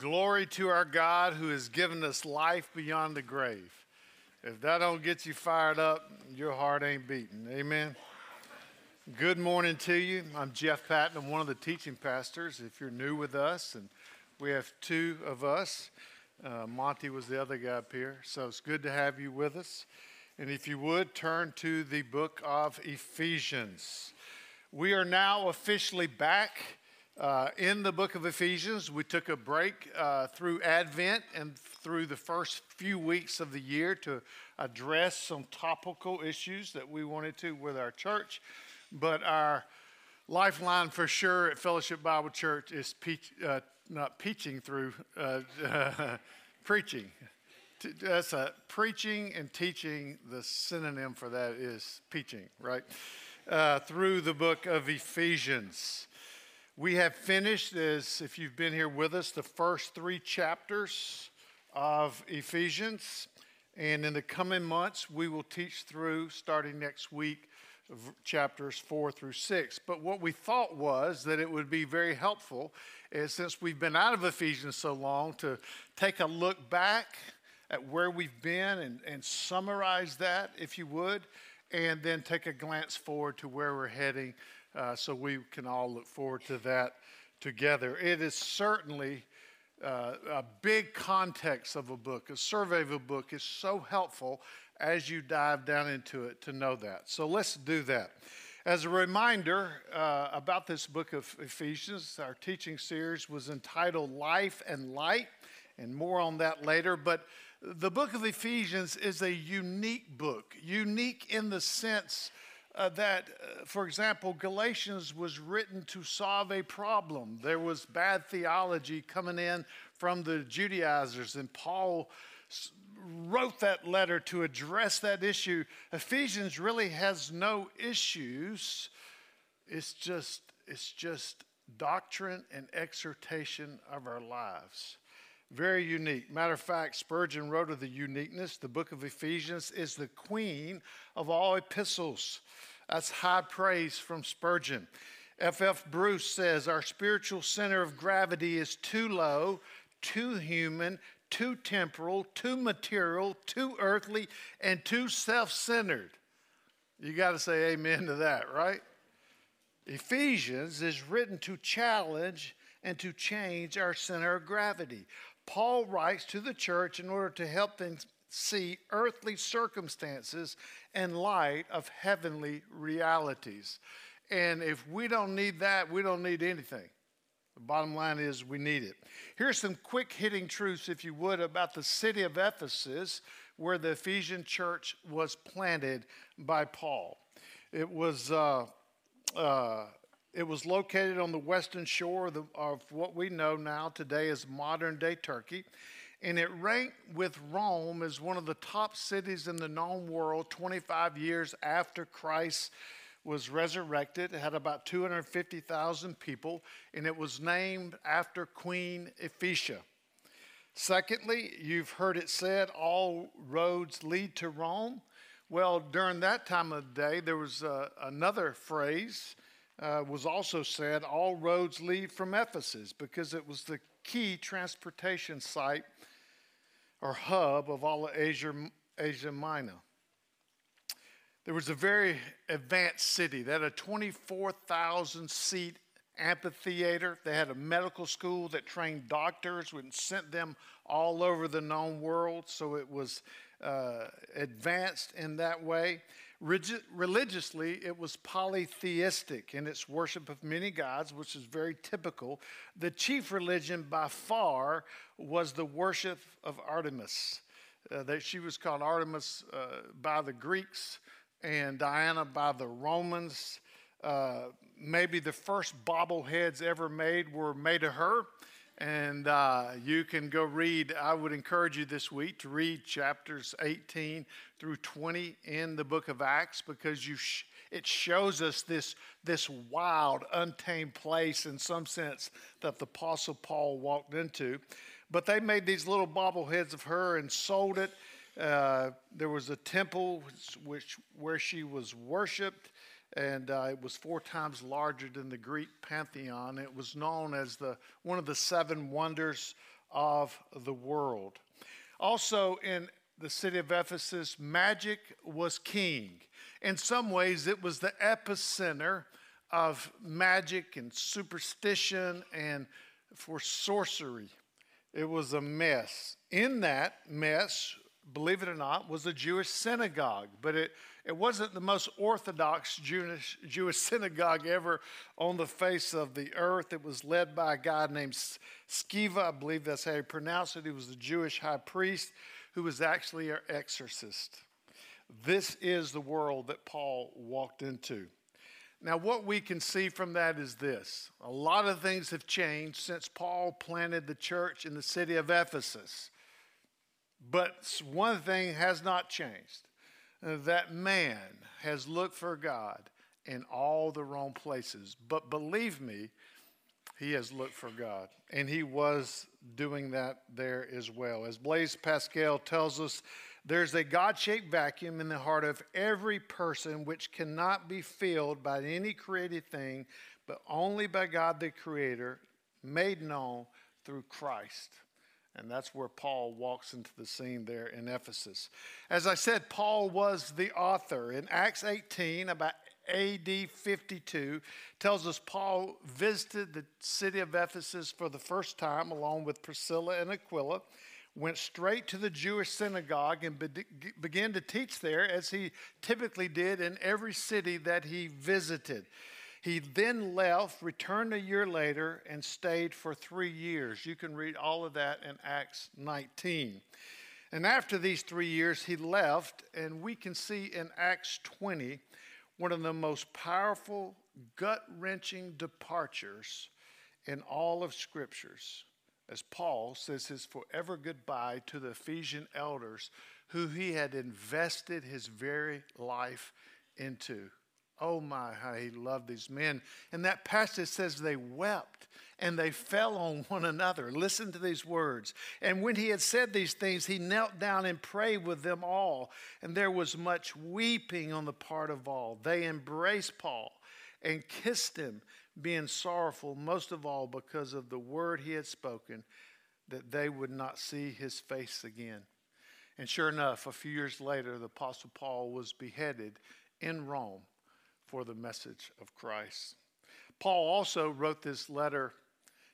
Glory to our God who has given us life beyond the grave. If that don't get you fired up, your heart ain't beating. Amen. Good morning to you. I'm Jeff Patton. I'm one of the teaching pastors. If you're new with us, and we have two of us, uh, Monty was the other guy up here. So it's good to have you with us. And if you would, turn to the book of Ephesians. We are now officially back uh, in the book of Ephesians, we took a break uh, through Advent and through the first few weeks of the year to address some topical issues that we wanted to with our church. But our lifeline for sure at Fellowship Bible Church is peach, uh, not peaching through, uh, preaching. That's a preaching and teaching. The synonym for that is peaching, right? Uh, through the book of Ephesians. We have finished, as if you've been here with us, the first three chapters of Ephesians. And in the coming months, we will teach through, starting next week, chapters four through six. But what we thought was that it would be very helpful, is since we've been out of Ephesians so long, to take a look back at where we've been and, and summarize that, if you would, and then take a glance forward to where we're heading uh, so we can all look forward to that together. It is certainly uh, a big context of a book. A survey of a book is so helpful as you dive down into it to know that. So let's do that. As a reminder uh, about this book of Ephesians, our teaching series was entitled Life and Light, and more on that later. But the book of Ephesians is a unique book, unique in the sense uh, that, uh, for example, Galatians was written to solve a problem. There was bad theology coming in from the Judaizers, and Paul wrote that letter to address that issue. Ephesians really has no issues. It's just, it's just doctrine and exhortation of our lives. Very unique. Matter of fact, Spurgeon wrote of the uniqueness. The book of Ephesians is the queen of all epistles. That's high praise from Spurgeon. F.F. F. Bruce says our spiritual center of gravity is too low, too human, too temporal, too material, too earthly, and too self centered. You got to say amen to that, right? Ephesians is written to challenge and to change our center of gravity. Paul writes to the church in order to help them see earthly circumstances in light of heavenly realities. And if we don't need that, we don't need anything. The bottom line is we need it. Here's some quick hitting truths, if you would, about the city of Ephesus, where the Ephesian church was planted by Paul. It was. Uh, uh, it was located on the western shore of, the, of what we know now today as modern day Turkey and it ranked with Rome as one of the top cities in the known world 25 years after Christ was resurrected. It had about 250,000 people, and it was named after Queen Ephesia. Secondly, you've heard it said, all roads lead to Rome. Well, during that time of the day, there was uh, another phrase uh, was also said, all roads lead from Ephesus, because it was the key transportation site or hub of all of Asia, Asia Minor. There was a very advanced city. They had a 24,000 seat amphitheater. They had a medical school that trained doctors and sent them all over the known world. So it was uh, advanced in that way. Religiously, it was polytheistic in its worship of many gods, which is very typical. The chief religion by far was the worship of Artemis. Uh, that she was called Artemis uh, by the Greeks and Diana by the Romans. Uh, maybe the first bobbleheads ever made were made of her. And uh, you can go read, I would encourage you this week to read chapters 18 through 20 in the book of Acts because you sh- it shows us this, this wild, untamed place in some sense that the Apostle Paul walked into. But they made these little bobbleheads of her and sold it. Uh, there was a temple which, where she was worshiped and uh, it was four times larger than the Greek pantheon. It was known as the one of the seven wonders of the world. Also, in the city of Ephesus, magic was king. In some ways, it was the epicenter of magic and superstition and for sorcery. It was a mess. In that mess, believe it or not, was a Jewish synagogue, but it, it wasn't the most orthodox Jewish, Jewish synagogue ever on the face of the earth. It was led by a guy named Sceva, I believe that's how you pronounce it. He was a Jewish high priest who was actually an exorcist. This is the world that Paul walked into. Now, what we can see from that is this a lot of things have changed since Paul planted the church in the city of Ephesus. But one thing has not changed uh, that man has looked for God in all the wrong places. But believe me, he has looked for God. And he was doing that there as well. As Blaise Pascal tells us, there's a God shaped vacuum in the heart of every person which cannot be filled by any created thing, but only by God the Creator, made known through Christ. And that's where Paul walks into the scene there in Ephesus. As I said, Paul was the author. In Acts 18, about AD 52, tells us Paul visited the city of Ephesus for the first time along with Priscilla and Aquila went straight to the Jewish synagogue and be- began to teach there as he typically did in every city that he visited. He then left, returned a year later, and stayed for three years. You can read all of that in Acts 19. And after these three years, he left, and we can see in Acts 20 one of the most powerful, gut wrenching departures in all of Scriptures as Paul says his forever goodbye to the Ephesian elders who he had invested his very life into. Oh my, how he loved these men. And that passage says they wept and they fell on one another. Listen to these words. And when he had said these things, he knelt down and prayed with them all. And there was much weeping on the part of all. They embraced Paul and kissed him being sorrowful most of all because of the word he had spoken that they would not see his face again. And sure enough, a few years later, the Apostle Paul was beheaded in Rome for the message of Christ. Paul also wrote this letter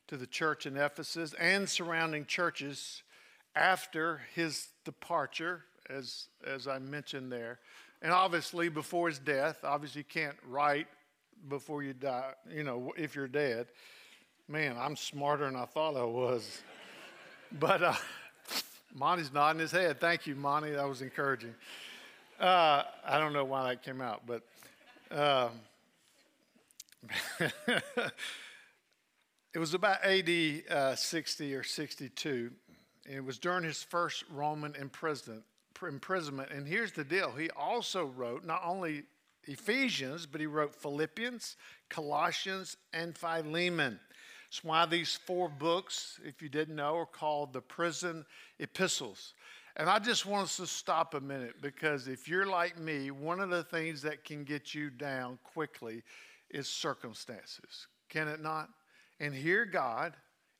to the church in Ephesus and surrounding churches after his departure, as, as I mentioned there. And obviously, before his death, obviously, you can't write before you die, you know, if you're dead. Man, I'm smarter than I thought I was. but uh, Monty's nodding his head. Thank you, Monty. That was encouraging. Uh, I don't know why that came out, but um, it was about AD uh, 60 or 62. And it was during his first Roman imprisonment. And here's the deal he also wrote not only Ephesians, but he wrote Philippians, Colossians, and Philemon. That's why these four books, if you didn't know, are called the prison epistles. And I just want us to stop a minute because if you're like me, one of the things that can get you down quickly is circumstances. Can it not? And here, God,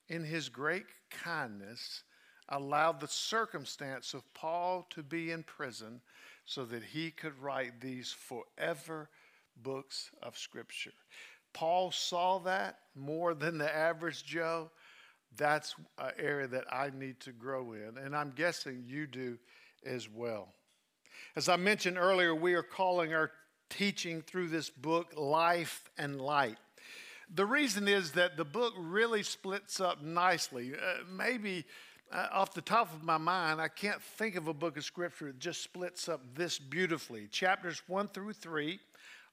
in his great kindness, allowed the circumstance of Paul to be in prison so that he could write these forever books of Scripture. Paul saw that more than the average Joe. That's an area that I need to grow in, and I'm guessing you do as well. As I mentioned earlier, we are calling our teaching through this book Life and Light. The reason is that the book really splits up nicely. Uh, maybe uh, off the top of my mind, I can't think of a book of scripture that just splits up this beautifully. Chapters one through three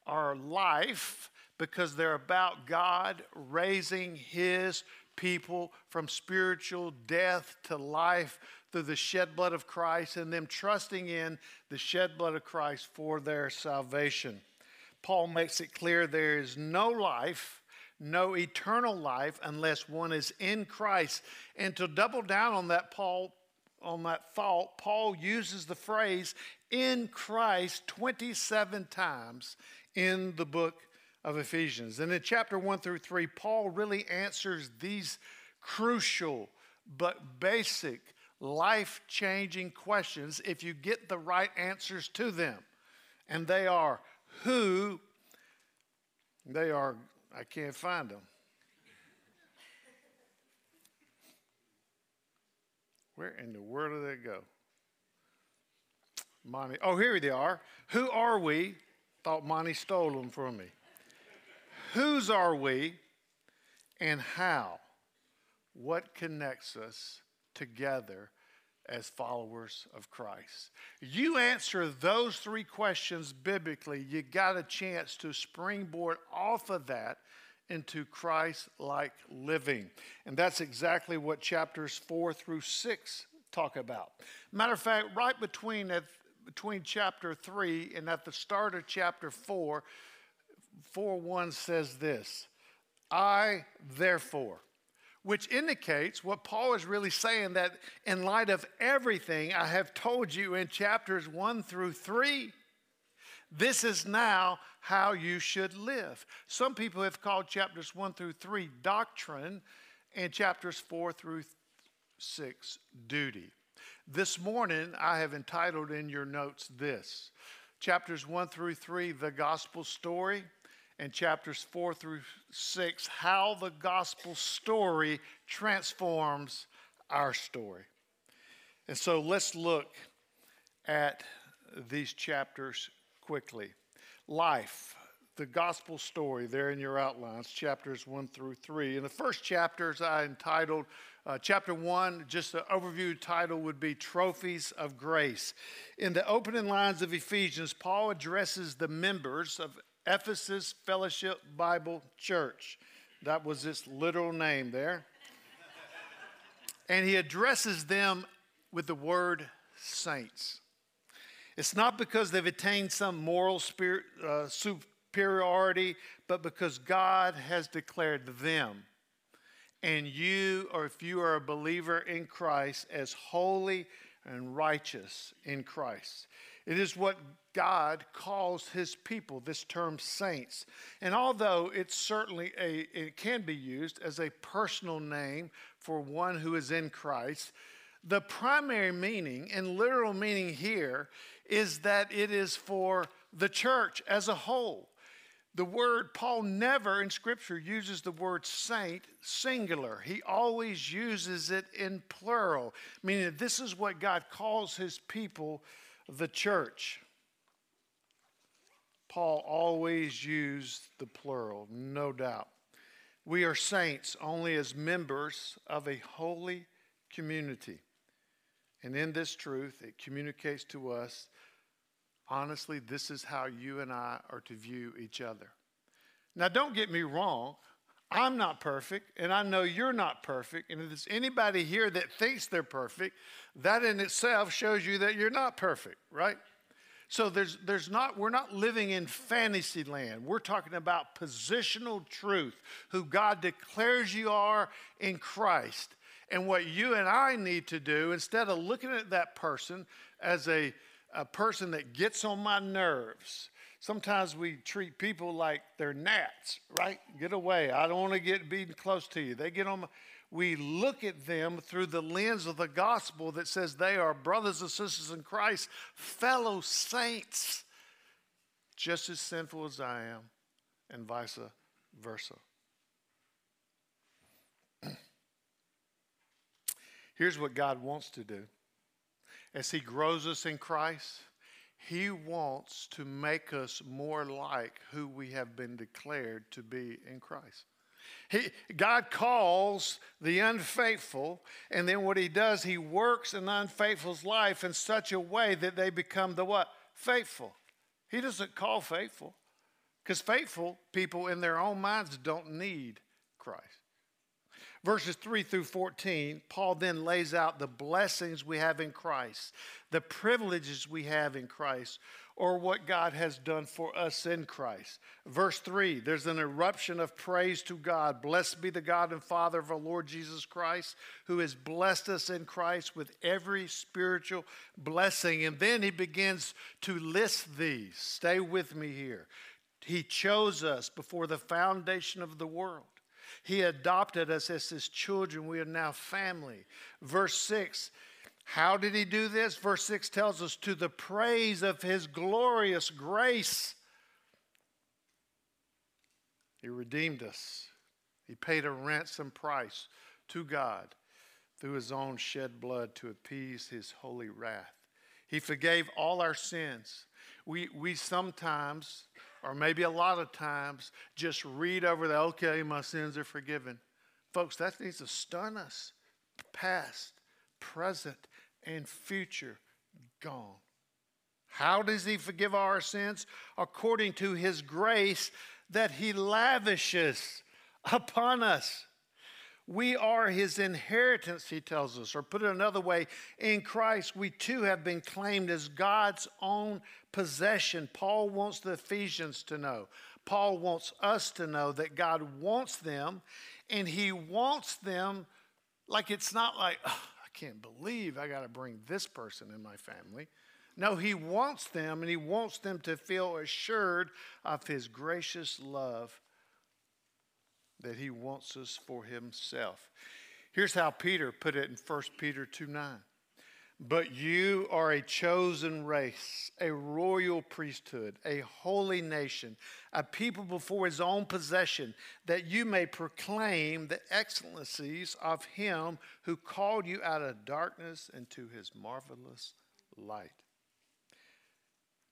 are life because they're about God raising his people from spiritual death to life through the shed blood of Christ and them trusting in the shed blood of Christ for their salvation. Paul makes it clear there is no life no eternal life unless one is in Christ. And to double down on that, Paul on that thought, Paul uses the phrase in Christ 27 times in the book of Ephesians. And in chapter 1 through 3, Paul really answers these crucial but basic, life changing questions if you get the right answers to them. And they are who, they are, I can't find them. Where in the world do they go? Monty. Oh, here they are. Who are we? Thought Monty stole them from me. Whose are we and how? What connects us together as followers of Christ? You answer those three questions biblically, you got a chance to springboard off of that into Christ like living. And that's exactly what chapters four through six talk about. Matter of fact, right between that, between chapter three and at the start of chapter four, 4 1 says this I therefore, which indicates what Paul is really saying that in light of everything I have told you in chapters 1 through 3, this is now how you should live. Some people have called chapters 1 through 3 doctrine and chapters 4 through 6 duty. This morning, I have entitled in your notes this chapters 1 through 3, the gospel story, and chapters 4 through 6, how the gospel story transforms our story. And so let's look at these chapters quickly. Life, the gospel story, there in your outlines, chapters 1 through 3. In the first chapters, I entitled uh, chapter 1, just the overview title would be Trophies of Grace. In the opening lines of Ephesians, Paul addresses the members of Ephesus Fellowship Bible Church. That was its literal name there. and he addresses them with the word saints. It's not because they've attained some moral spirit, uh, superiority, but because God has declared them and you, or if you are a believer in Christ, as holy and righteous in Christ. It is what God calls his people, this term saints. And although it's certainly a, it can be used as a personal name for one who is in Christ, the primary meaning and literal meaning here is that it is for the church as a whole. The word, Paul never in Scripture uses the word saint singular. He always uses it in plural, meaning this is what God calls his people, the church. Paul always used the plural, no doubt. We are saints only as members of a holy community. And in this truth, it communicates to us honestly, this is how you and I are to view each other. Now, don't get me wrong. I'm not perfect, and I know you're not perfect. And if there's anybody here that thinks they're perfect, that in itself shows you that you're not perfect, right? So there's, there's not, we're not living in fantasy land. We're talking about positional truth, who God declares you are in Christ. And what you and I need to do, instead of looking at that person as a, a person that gets on my nerves, sometimes we treat people like they're gnats, right? Get away. I don't want to get beaten close to you. They get on my, we look at them through the lens of the gospel that says they are brothers and sisters in Christ, fellow saints, just as sinful as I am, and vice versa. Here's what God wants to do as He grows us in Christ. He wants to make us more like who we have been declared to be in Christ. He, God calls the unfaithful, and then what He does, He works the unfaithful's life in such a way that they become the what? Faithful. He doesn't call faithful, because faithful people in their own minds don't need Christ verses 3 through 14, Paul then lays out the blessings we have in Christ, the privileges we have in Christ, or what God has done for us in Christ. Verse 3, there's an eruption of praise to God. Blessed be the God and Father of our Lord Jesus Christ, who has blessed us in Christ with every spiritual blessing. And then he begins to list these. Stay with me here. He chose us before the foundation of the world He adopted us as his children. We are now family. Verse 6 how did he do this? Verse 6 tells us to the praise of his glorious grace. He redeemed us, he paid a ransom price to God through his own shed blood to appease his holy wrath. He forgave all our sins. We, we sometimes, or maybe a lot of times, just read over the, okay, my sins are forgiven. Folks, that needs to stun us. Past, present, and future gone. How does he forgive our sins? According to his grace that he lavishes upon us. We are his inheritance, he tells us. Or put it another way, in Christ, we too have been claimed as God's own possession. Paul wants the Ephesians to know. Paul wants us to know that God wants them, and he wants them like it's not like, oh, can't believe I got to bring this person in my family. No, he wants them and he wants them to feel assured of his gracious love that he wants us for himself. Here's how Peter put it in 1 Peter 2 9. But you are a chosen race, a royal priesthood, a holy nation, a people before his own possession, that you may proclaim the excellencies of him who called you out of darkness into his marvelous light.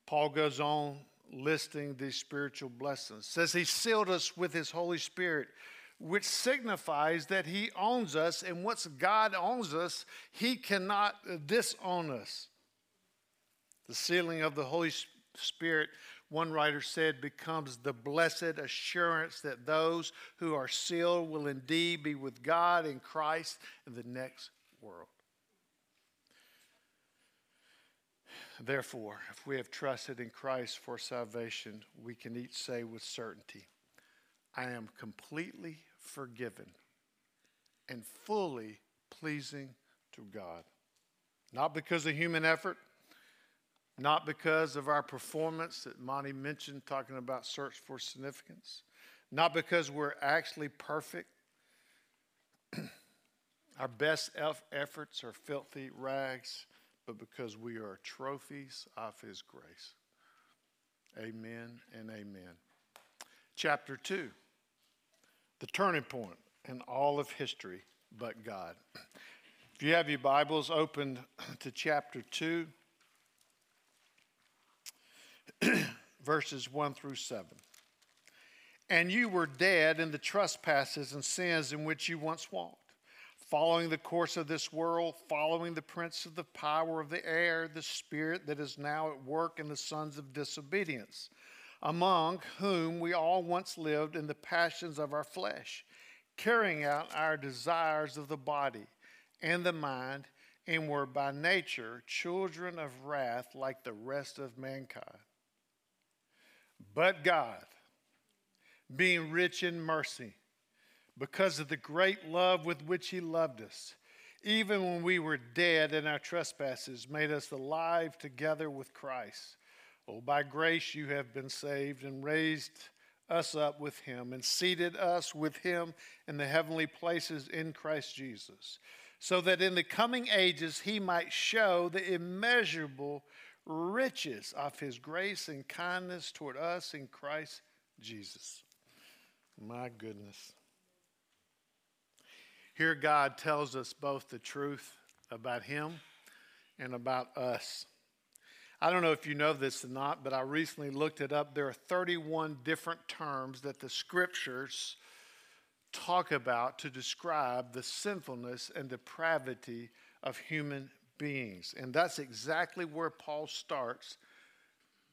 Paul goes on listing these spiritual blessings. Says he sealed us with his Holy Spirit which signifies that he owns us, and once God owns us, he cannot disown us. The sealing of the Holy Spirit, one writer said, becomes the blessed assurance that those who are sealed will indeed be with God in Christ in the next world. Therefore, if we have trusted in Christ for salvation, we can each say with certainty, I am completely forgiven and fully pleasing to God. Not because of human effort, not because of our performance that Monty mentioned, talking about search for significance, not because we're actually perfect. our best efforts are filthy rags, but because we are trophies of His grace. Amen and amen. Chapter 2 the turning point in all of history but God. If you have your Bibles opened to chapter 2, verses 1 through 7. And you were dead in the trespasses and sins in which you once walked, following the course of this world, following the prince of the power of the air, the spirit that is now at work in the sons of disobedience among whom we all once lived in the passions of our flesh, carrying out our desires of the body and the mind, and were by nature children of wrath like the rest of mankind. But God, being rich in mercy, because of the great love with which He loved us, even when we were dead in our trespasses, made us alive together with Christ. Oh, by grace you have been saved and raised us up with him and seated us with him in the heavenly places in Christ Jesus, so that in the coming ages he might show the immeasurable riches of his grace and kindness toward us in Christ Jesus. My goodness. Here, God tells us both the truth about him and about us. I don't know if you know this or not, but I recently looked it up. There are 31 different terms that the scriptures talk about to describe the sinfulness and depravity of human beings. And that's exactly where Paul starts.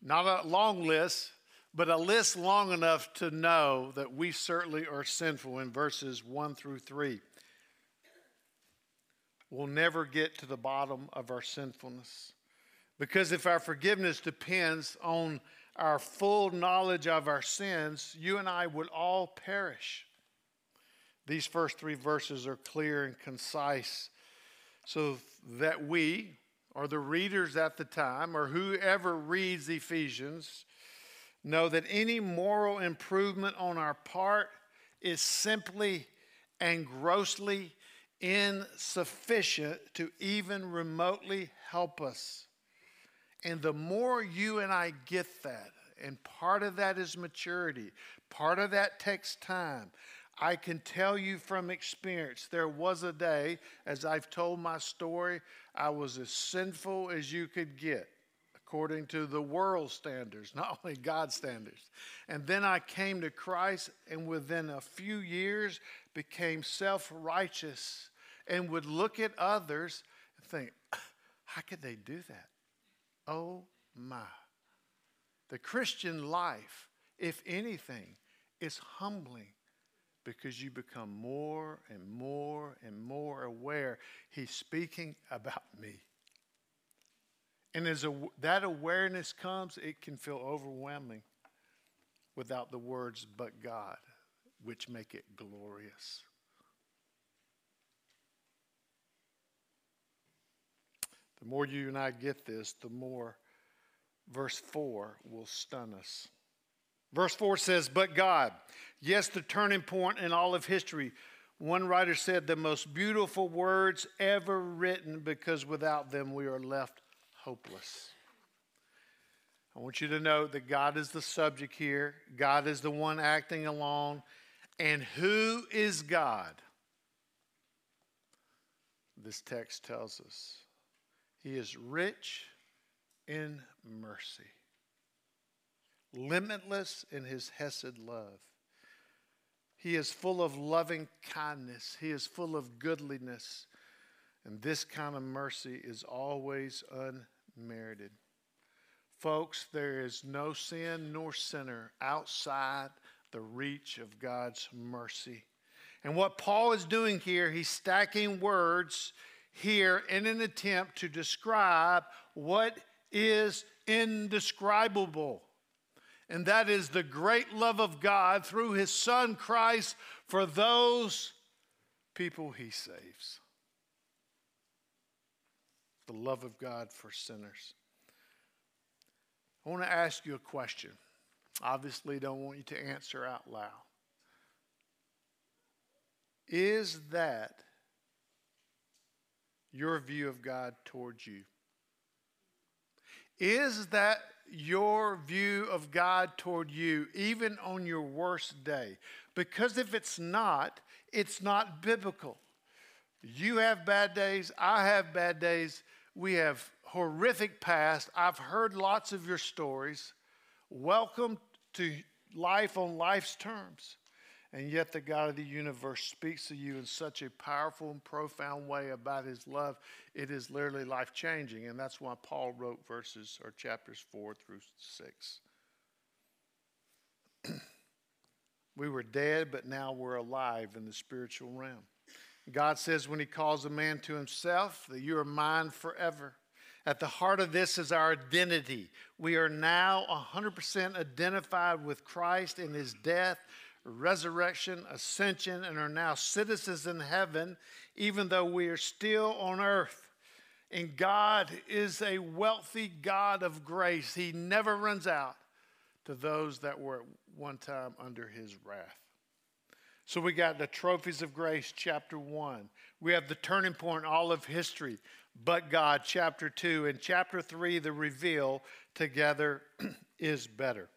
Not a long list, but a list long enough to know that we certainly are sinful in verses 1 through 3. We'll never get to the bottom of our sinfulness. Because if our forgiveness depends on our full knowledge of our sins, you and I would all perish. These first three verses are clear and concise so that we, or the readers at the time, or whoever reads Ephesians, know that any moral improvement on our part is simply and grossly insufficient to even remotely help us. And the more you and I get that, and part of that is maturity, part of that takes time. I can tell you from experience, there was a day, as I've told my story, I was as sinful as you could get, according to the world standards, not only God's standards. And then I came to Christ, and within a few years became self righteous and would look at others and think, how could they do that? Oh my. The Christian life, if anything, is humbling because you become more and more and more aware he's speaking about me. And as a, that awareness comes, it can feel overwhelming without the words, but God, which make it glorious. More you and I get this, the more verse 4 will stun us. Verse 4 says, But God, yes, the turning point in all of history. One writer said, The most beautiful words ever written because without them we are left hopeless. I want you to know that God is the subject here, God is the one acting alone. And who is God? This text tells us He is rich in mercy limitless in his Hesed love. He is full of loving kindness, he is full of goodliness. And this kind of mercy is always unmerited. Folks, there is no sin nor sinner outside the reach of God's mercy. And what Paul is doing here, he's stacking words here in an attempt to describe what is indescribable and that is the great love of God through his Son Christ for those people he saves. The love of God for sinners. I want to ask you a question. Obviously, don't want you to answer out loud. Is that your view of God towards you? Is that your view of God toward you, even on your worst day. Because if it's not, it's not biblical. You have bad days, I have bad days, we have horrific past. I've heard lots of your stories. Welcome to life on life's terms. And yet, the God of the universe speaks to you in such a powerful and profound way about his love. It is literally life changing. And that's why Paul wrote verses or chapters four through six. we were dead, but now we're alive in the spiritual realm. God says when he calls a man to himself that you are mine forever. At the heart of this is our identity. We are now 100% identified with Christ in his death resurrection, ascension, and are now citizens in heaven, even though we are still on earth. And God is a wealthy God of grace. He never runs out to those that were at one time under his wrath. So we got the trophies of grace, chapter one. We have the turning point, all of history, but God, chapter two. And chapter three, the reveal together is better.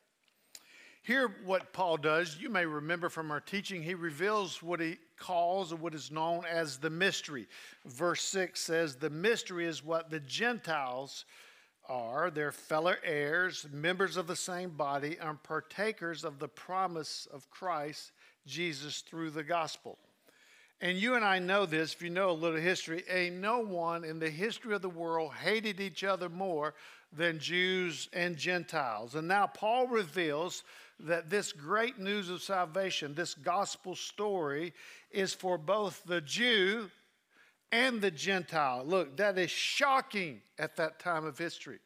Here, what Paul does, you may remember from our teaching, he reveals what he calls or what is known as the mystery. Verse 6 says, The mystery is what the Gentiles are, their fellow heirs, members of the same body, and partakers of the promise of Christ Jesus through the gospel. And you and I know this, if you know a little history, ain't no one in the history of the world hated each other more than Jews and Gentiles. And now Paul reveals that this great news of salvation, this gospel story, is for both the Jew and the Gentile. Look, that is shocking at that time of history.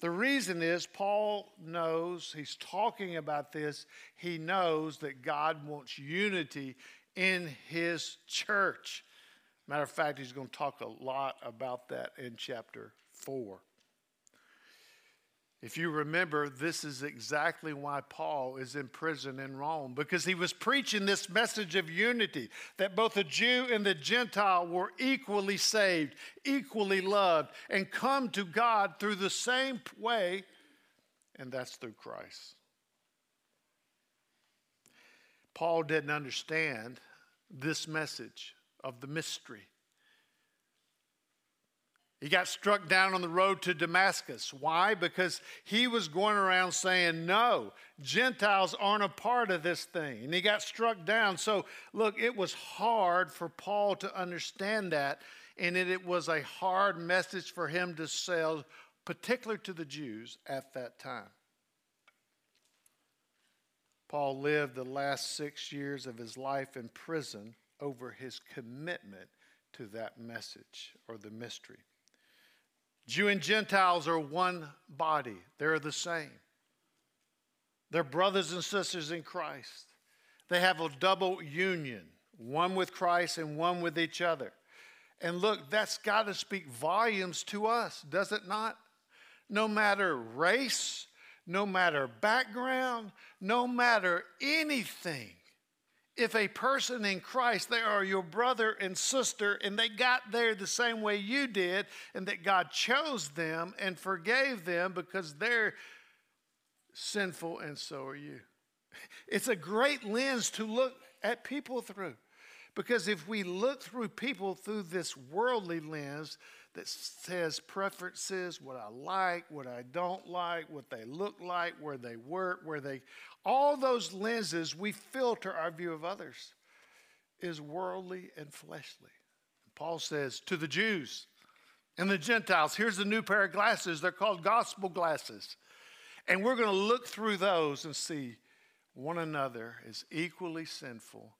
The reason is Paul knows, he's talking about this, he knows that God wants unity in his church. Matter of fact, he's going to talk a lot about that in chapter 4. If you remember, this is exactly why Paul is in prison in Rome, because he was preaching this message of unity that both the Jew and the Gentile were equally saved, equally loved, and come to God through the same way, and that's through Christ. Paul didn't understand this message of the mystery he got struck down on the road to Damascus. Why? Because he was going around saying, No, Gentiles aren't a part of this thing. And he got struck down. So, look, it was hard for Paul to understand that. And it, it was a hard message for him to sell, particularly to the Jews at that time. Paul lived the last six years of his life in prison over his commitment to that message or the mystery. Jew and Gentiles are one body, they're the same. They're brothers and sisters in Christ. They have a double union, one with Christ and one with each other. And look, that's got to speak volumes to us, does it not? No matter race, no matter background, no matter anything, if a person in Christ, they are your brother and sister, and they got there the same way you did, and that God chose them and forgave them because they're sinful and so are you. It's a great lens to look at people through. Because if we look through people through this worldly lens, that says preferences, what I like, what I don't like, what they look like, where they work, where they, all those lenses we filter our view of others is worldly and fleshly. Paul says to the Jews and the Gentiles, here's a new pair of glasses. They're called gospel glasses. And we're going to look through those and see one another as equally sinful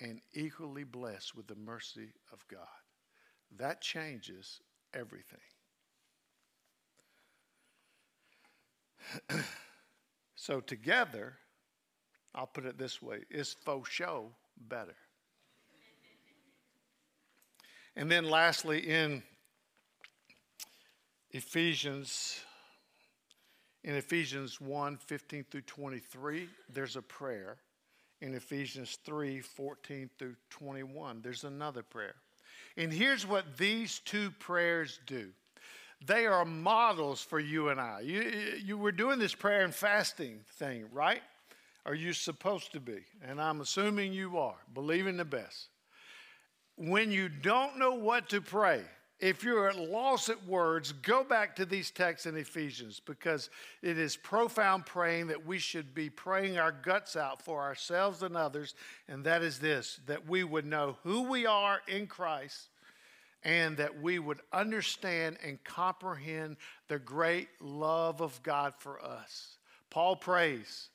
and equally blessed with the mercy of God. That changes everything. so, together, I'll put it this way is faux show better? And then, lastly, in Ephesians, in Ephesians 1 15 through 23, there's a prayer. In Ephesians 3 14 through 21, there's another prayer. And here's what these two prayers do they are models for you and I. You, you were doing this prayer and fasting thing, right? Are you supposed to be? And I'm assuming you are, believing the best. When you don't know what to pray, if you're at loss at words, go back to these texts in Ephesians because it is profound praying that we should be praying our guts out for ourselves and others. And that is this that we would know who we are in Christ and that we would understand and comprehend the great love of God for us. Paul prays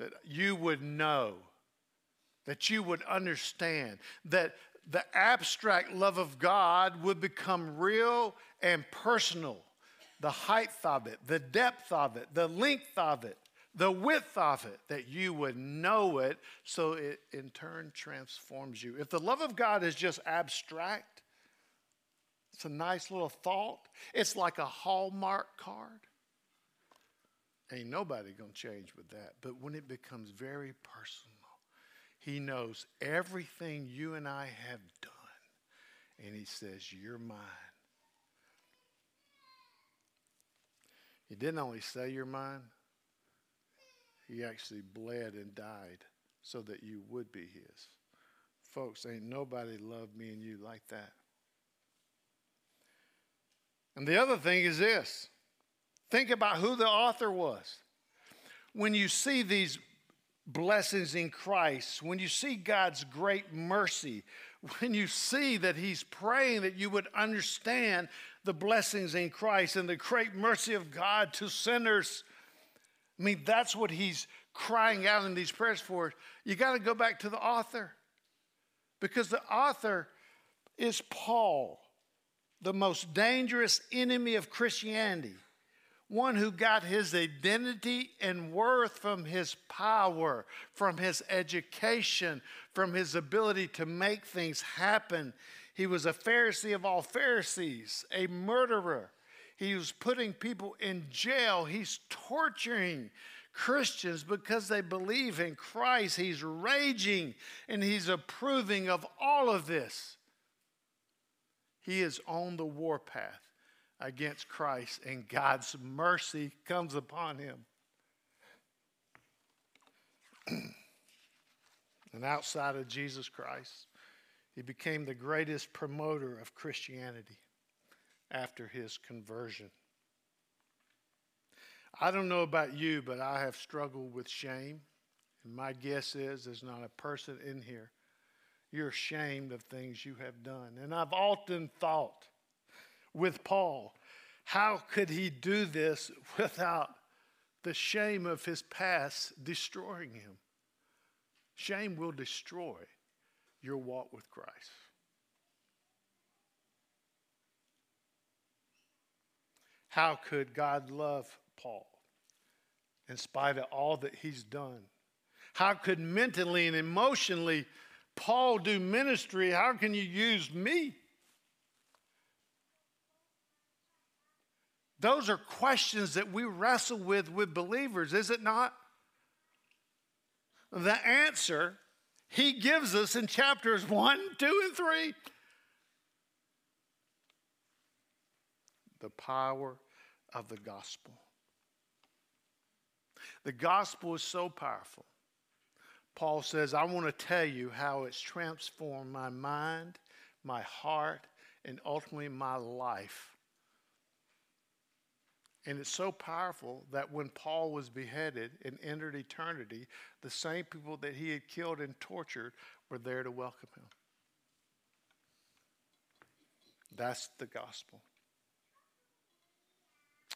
that you would know, that you would understand, that the abstract love of God would become real and personal. The height of it, the depth of it, the length of it, the width of it, that you would know it so it in turn transforms you. If the love of God is just abstract, it's a nice little thought, it's like a Hallmark card. Ain't nobody gonna change with that. But when it becomes very personal, he knows everything you and I have done. And He says, You're mine. He didn't only say you're mine, He actually bled and died so that you would be His. Folks, ain't nobody loved me and you like that. And the other thing is this think about who the author was. When you see these blessings in Christ, when you see God's great mercy, when you see that He's praying that you would understand the blessings in Christ and the great mercy of God to sinners, I mean, that's what He's crying out in these prayers for. You got to go back to the author because the author is Paul, the most dangerous enemy of Christianity one who got his identity and worth from his power, from his education, from his ability to make things happen. He was a Pharisee of all Pharisees, a murderer. He was putting people in jail. He's torturing Christians because they believe in Christ. He's raging and he's approving of all of this. He is on the warpath against Christ, and God's mercy comes upon him. and outside of Jesus Christ, he became the greatest promoter of Christianity after his conversion. I don't know about you, but I have struggled with shame. And my guess is there's not a person in here you're ashamed of things you have done. And I've often thought with Paul, how could he do this without the shame of his past destroying him? Shame will destroy your walk with Christ. How could God love Paul in spite of all that he's done? How could mentally and emotionally Paul do ministry? How can you use me? Those are questions that we wrestle with with believers, is it not? The answer he gives us in chapters 1, 2, and 3. The power of the gospel. The gospel is so powerful. Paul says, I want to tell you how it's transformed my mind, my heart, and ultimately my life. And it's so powerful that when Paul was beheaded and entered eternity, the same people that he had killed and tortured were there to welcome him. That's the gospel.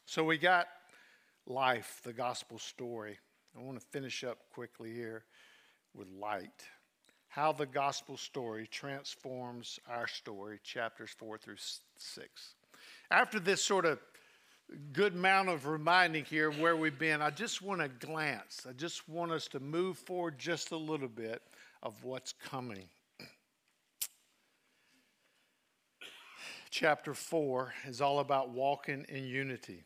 So we got life, the gospel story. I want to finish up quickly here with light. How the gospel story transforms our story, chapters 4 through 6. After this sort of good amount of reminding here of where we've been, I just want to glance. I just want us to move forward just a little bit of what's coming. Chapter 4 is all about walking in unity.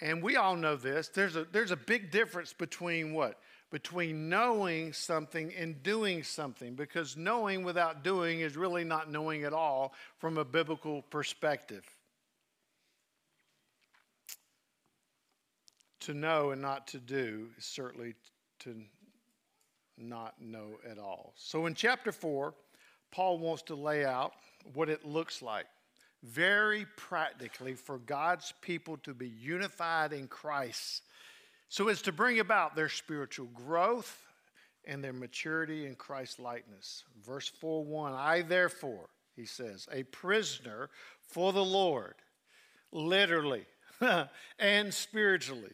And we all know this. There's a, there's a big difference between what? Between knowing something and doing something, because knowing without doing is really not knowing at all from a biblical perspective. To know and not to do is certainly to not know at all. So in chapter 4, Paul wants to lay out what it looks like very practically for God's people to be unified in Christ so as to bring about their spiritual growth and their maturity in Christ's likeness. Verse 4 1 I therefore, he says, a prisoner for the Lord, literally and spiritually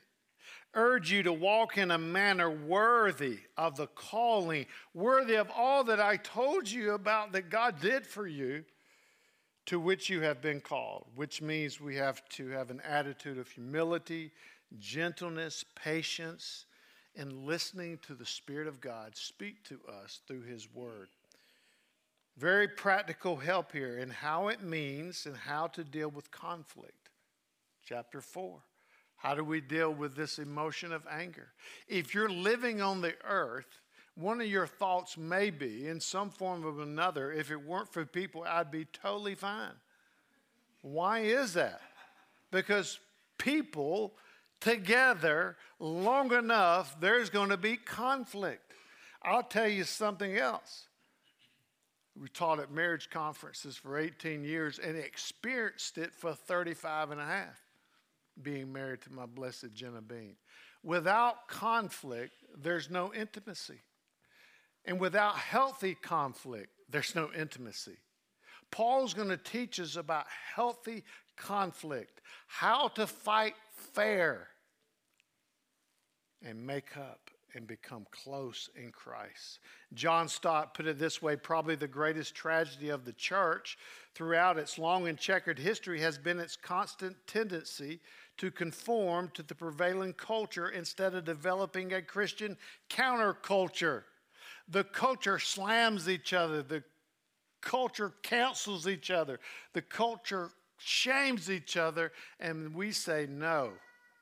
urge you to walk in a manner worthy of the calling, worthy of all that I told you about that God did for you, to which you have been called, which means we have to have an attitude of humility, gentleness, patience, and listening to the Spirit of God speak to us through His Word. Very practical help here in how it means and how to deal with conflict. Chapter 4. How do we deal with this emotion of anger? If you're living on the earth, one of your thoughts may be, in some form or another, if it weren't for people, I'd be totally fine. Why is that? Because people together long enough, there's going to be conflict. I'll tell you something else. We taught at marriage conferences for 18 years and experienced it for 35 and a half being married to my blessed Jenna Bean. Without conflict, there's no intimacy. And without healthy conflict, there's no intimacy. Paul's going to teach us about healthy conflict, how to fight fair and make up and become close in Christ. John Stott put it this way probably the greatest tragedy of the church throughout its long and checkered history has been its constant tendency to conform to the prevailing culture instead of developing a Christian counterculture. The culture slams each other, the culture cancels each other, the culture shames each other, and we say, no,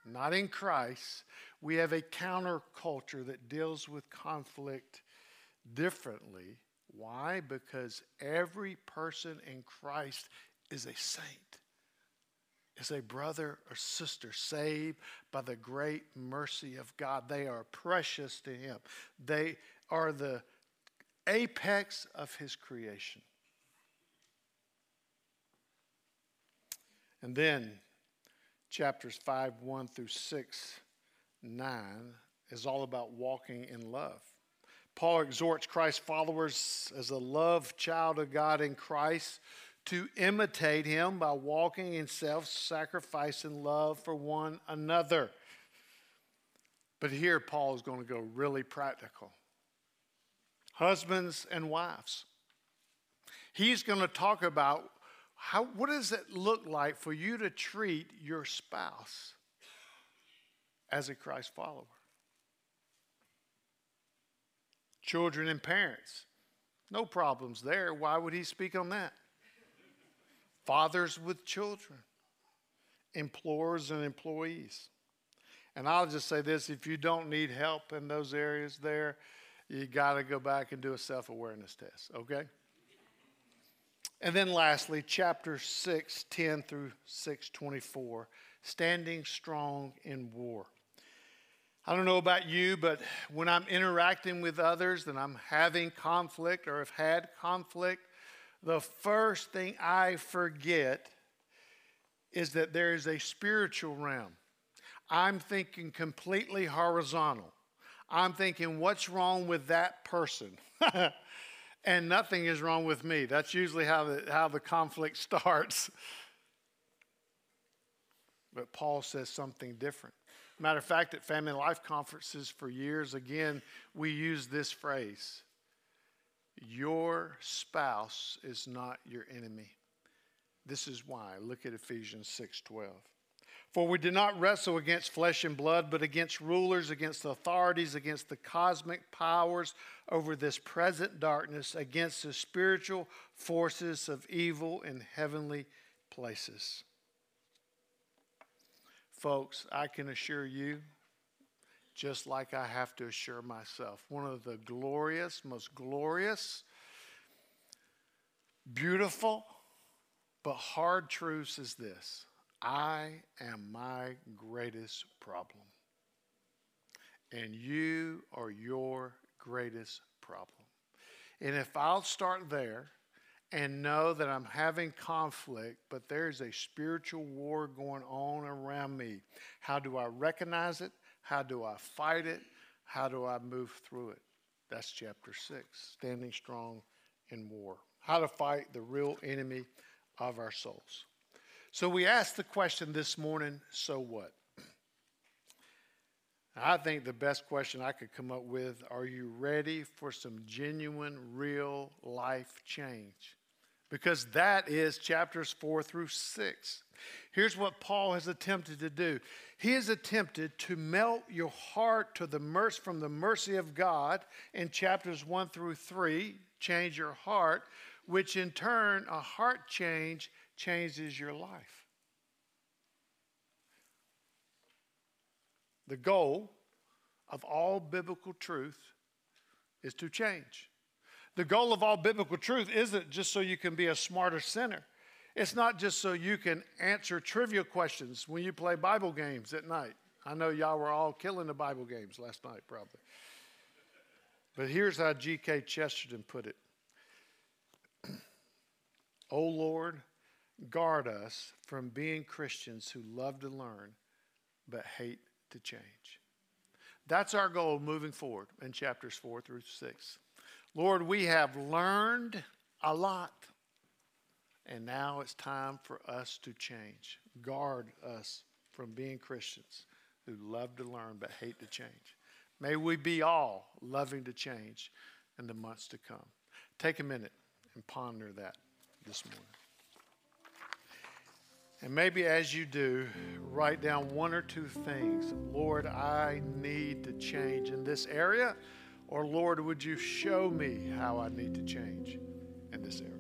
not in Christ. We have a counterculture that deals with conflict differently. Why? Because every person in Christ is a saint, is a brother or sister saved by the great mercy of God. They are precious to Him, they are the apex of His creation. And then chapters 5, 1 through 6, 9 is all about walking in love. Paul exhorts Christ's followers as a love child of God in Christ to imitate him by walking in self sacrifice and love for one another. But here, Paul is going to go really practical. Husbands and wives. He's going to talk about how, what does it look like for you to treat your spouse as a Christ follower? Children and parents, no problems there. Why would he speak on that? Fathers with children, employers and employees. And I'll just say this if you don't need help in those areas there, you got to go back and do a self awareness test, okay? And then lastly, chapter 6, 10 through 6, 24, standing strong in war. I don't know about you, but when I'm interacting with others and I'm having conflict or have had conflict, the first thing I forget is that there is a spiritual realm. I'm thinking completely horizontal. I'm thinking, what's wrong with that person? and nothing is wrong with me. That's usually how the, how the conflict starts. But Paul says something different. Matter of fact, at family life conferences for years, again, we use this phrase Your spouse is not your enemy. This is why. Look at Ephesians 6 12. For we do not wrestle against flesh and blood, but against rulers, against authorities, against the cosmic powers over this present darkness, against the spiritual forces of evil in heavenly places. Folks, I can assure you, just like I have to assure myself, one of the glorious, most glorious, beautiful, but hard truths is this I am my greatest problem. And you are your greatest problem. And if I'll start there and know that I'm having conflict, but there's a spiritual war going on around me, how do I recognize it? How do I fight it? How do I move through it? That's chapter six, standing strong in war. How to fight the real enemy of our souls. So we asked the question this morning so what? I think the best question I could come up with are you ready for some genuine, real life change? Because that is chapters four through six. Here's what Paul has attempted to do he has attempted to melt your heart to the mercy from the mercy of God in chapters one through three, change your heart, which in turn, a heart change changes your life. The goal of all biblical truth is to change. The goal of all biblical truth isn't just so you can be a smarter sinner. It's not just so you can answer trivia questions when you play Bible games at night. I know y'all were all killing the Bible games last night, probably. But here's how G.K. Chesterton put it O oh, Lord, guard us from being Christians who love to learn but hate to change. That's our goal moving forward in chapters four through six. Lord, we have learned a lot, and now it's time for us to change. Guard us from being Christians who love to learn but hate to change. May we be all loving to change in the months to come. Take a minute and ponder that this morning. And maybe as you do, write down one or two things. Lord, I need to change in this area. Or, Lord, would you show me how I need to change in this area?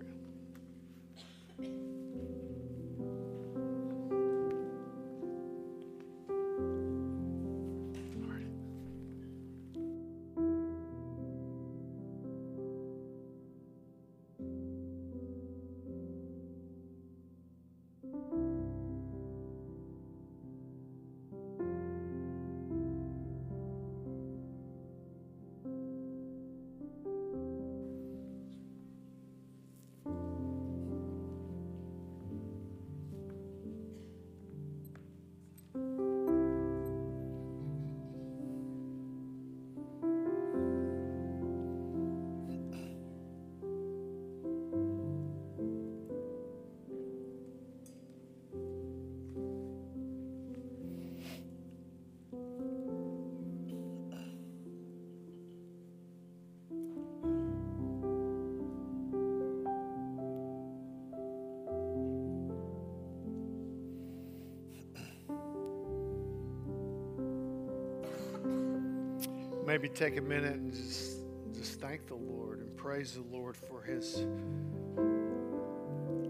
Maybe take a minute and just, just thank the Lord and praise the Lord for his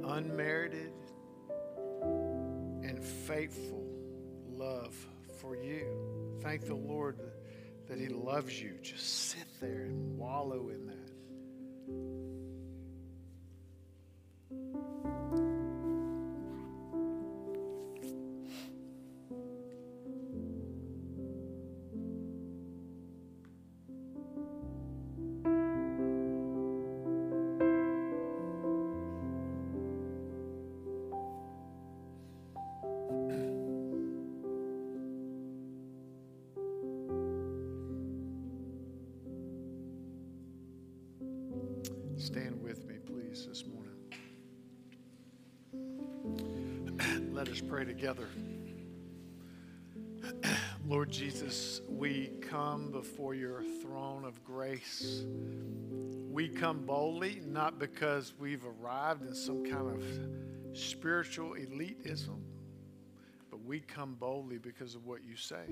unmerited and faithful love for you. Thank the Lord that he loves you. Just sit there and wallow in that. Me, please, this morning. Let us pray together. Lord Jesus, we come before your throne of grace. We come boldly, not because we've arrived in some kind of spiritual elitism, but we come boldly because of what you say.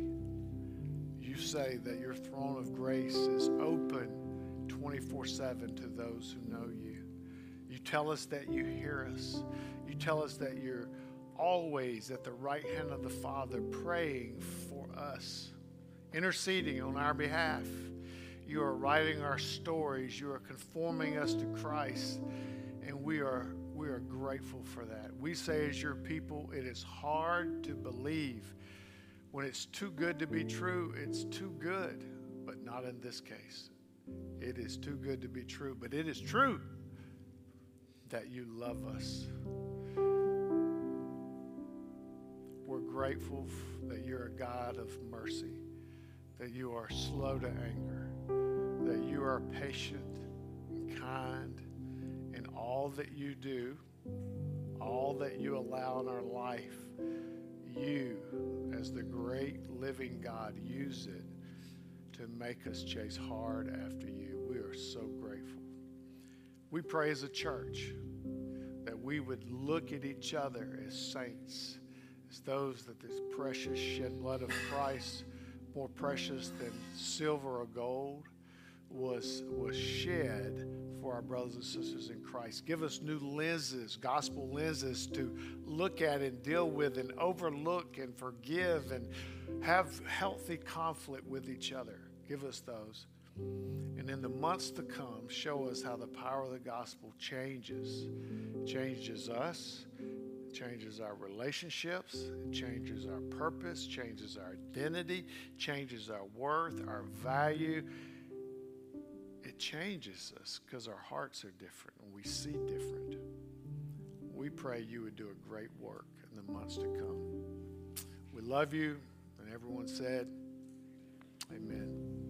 You say that your throne of grace is open 24 7 to those who know you. Tell us that you hear us. You tell us that you're always at the right hand of the Father praying for us, interceding on our behalf. You are writing our stories. You are conforming us to Christ. And we are, we are grateful for that. We say, as your people, it is hard to believe. When it's too good to be true, it's too good, but not in this case. It is too good to be true, but it is true that you love us. We're grateful that you're a God of mercy, that you are slow to anger, that you are patient and kind in all that you do, all that you allow in our life. You, as the great living God, use it to make us chase hard after you. We are so. We pray as a church that we would look at each other as saints, as those that this precious shed blood of Christ, more precious than silver or gold, was, was shed for our brothers and sisters in Christ. Give us new lenses, gospel lenses to look at and deal with and overlook and forgive and have healthy conflict with each other. Give us those. And in the months to come, show us how the power of the gospel changes. Changes us, changes our relationships, changes our purpose, changes our identity, changes our worth, our value. It changes us because our hearts are different and we see different. We pray you would do a great work in the months to come. We love you, and everyone said, Amen.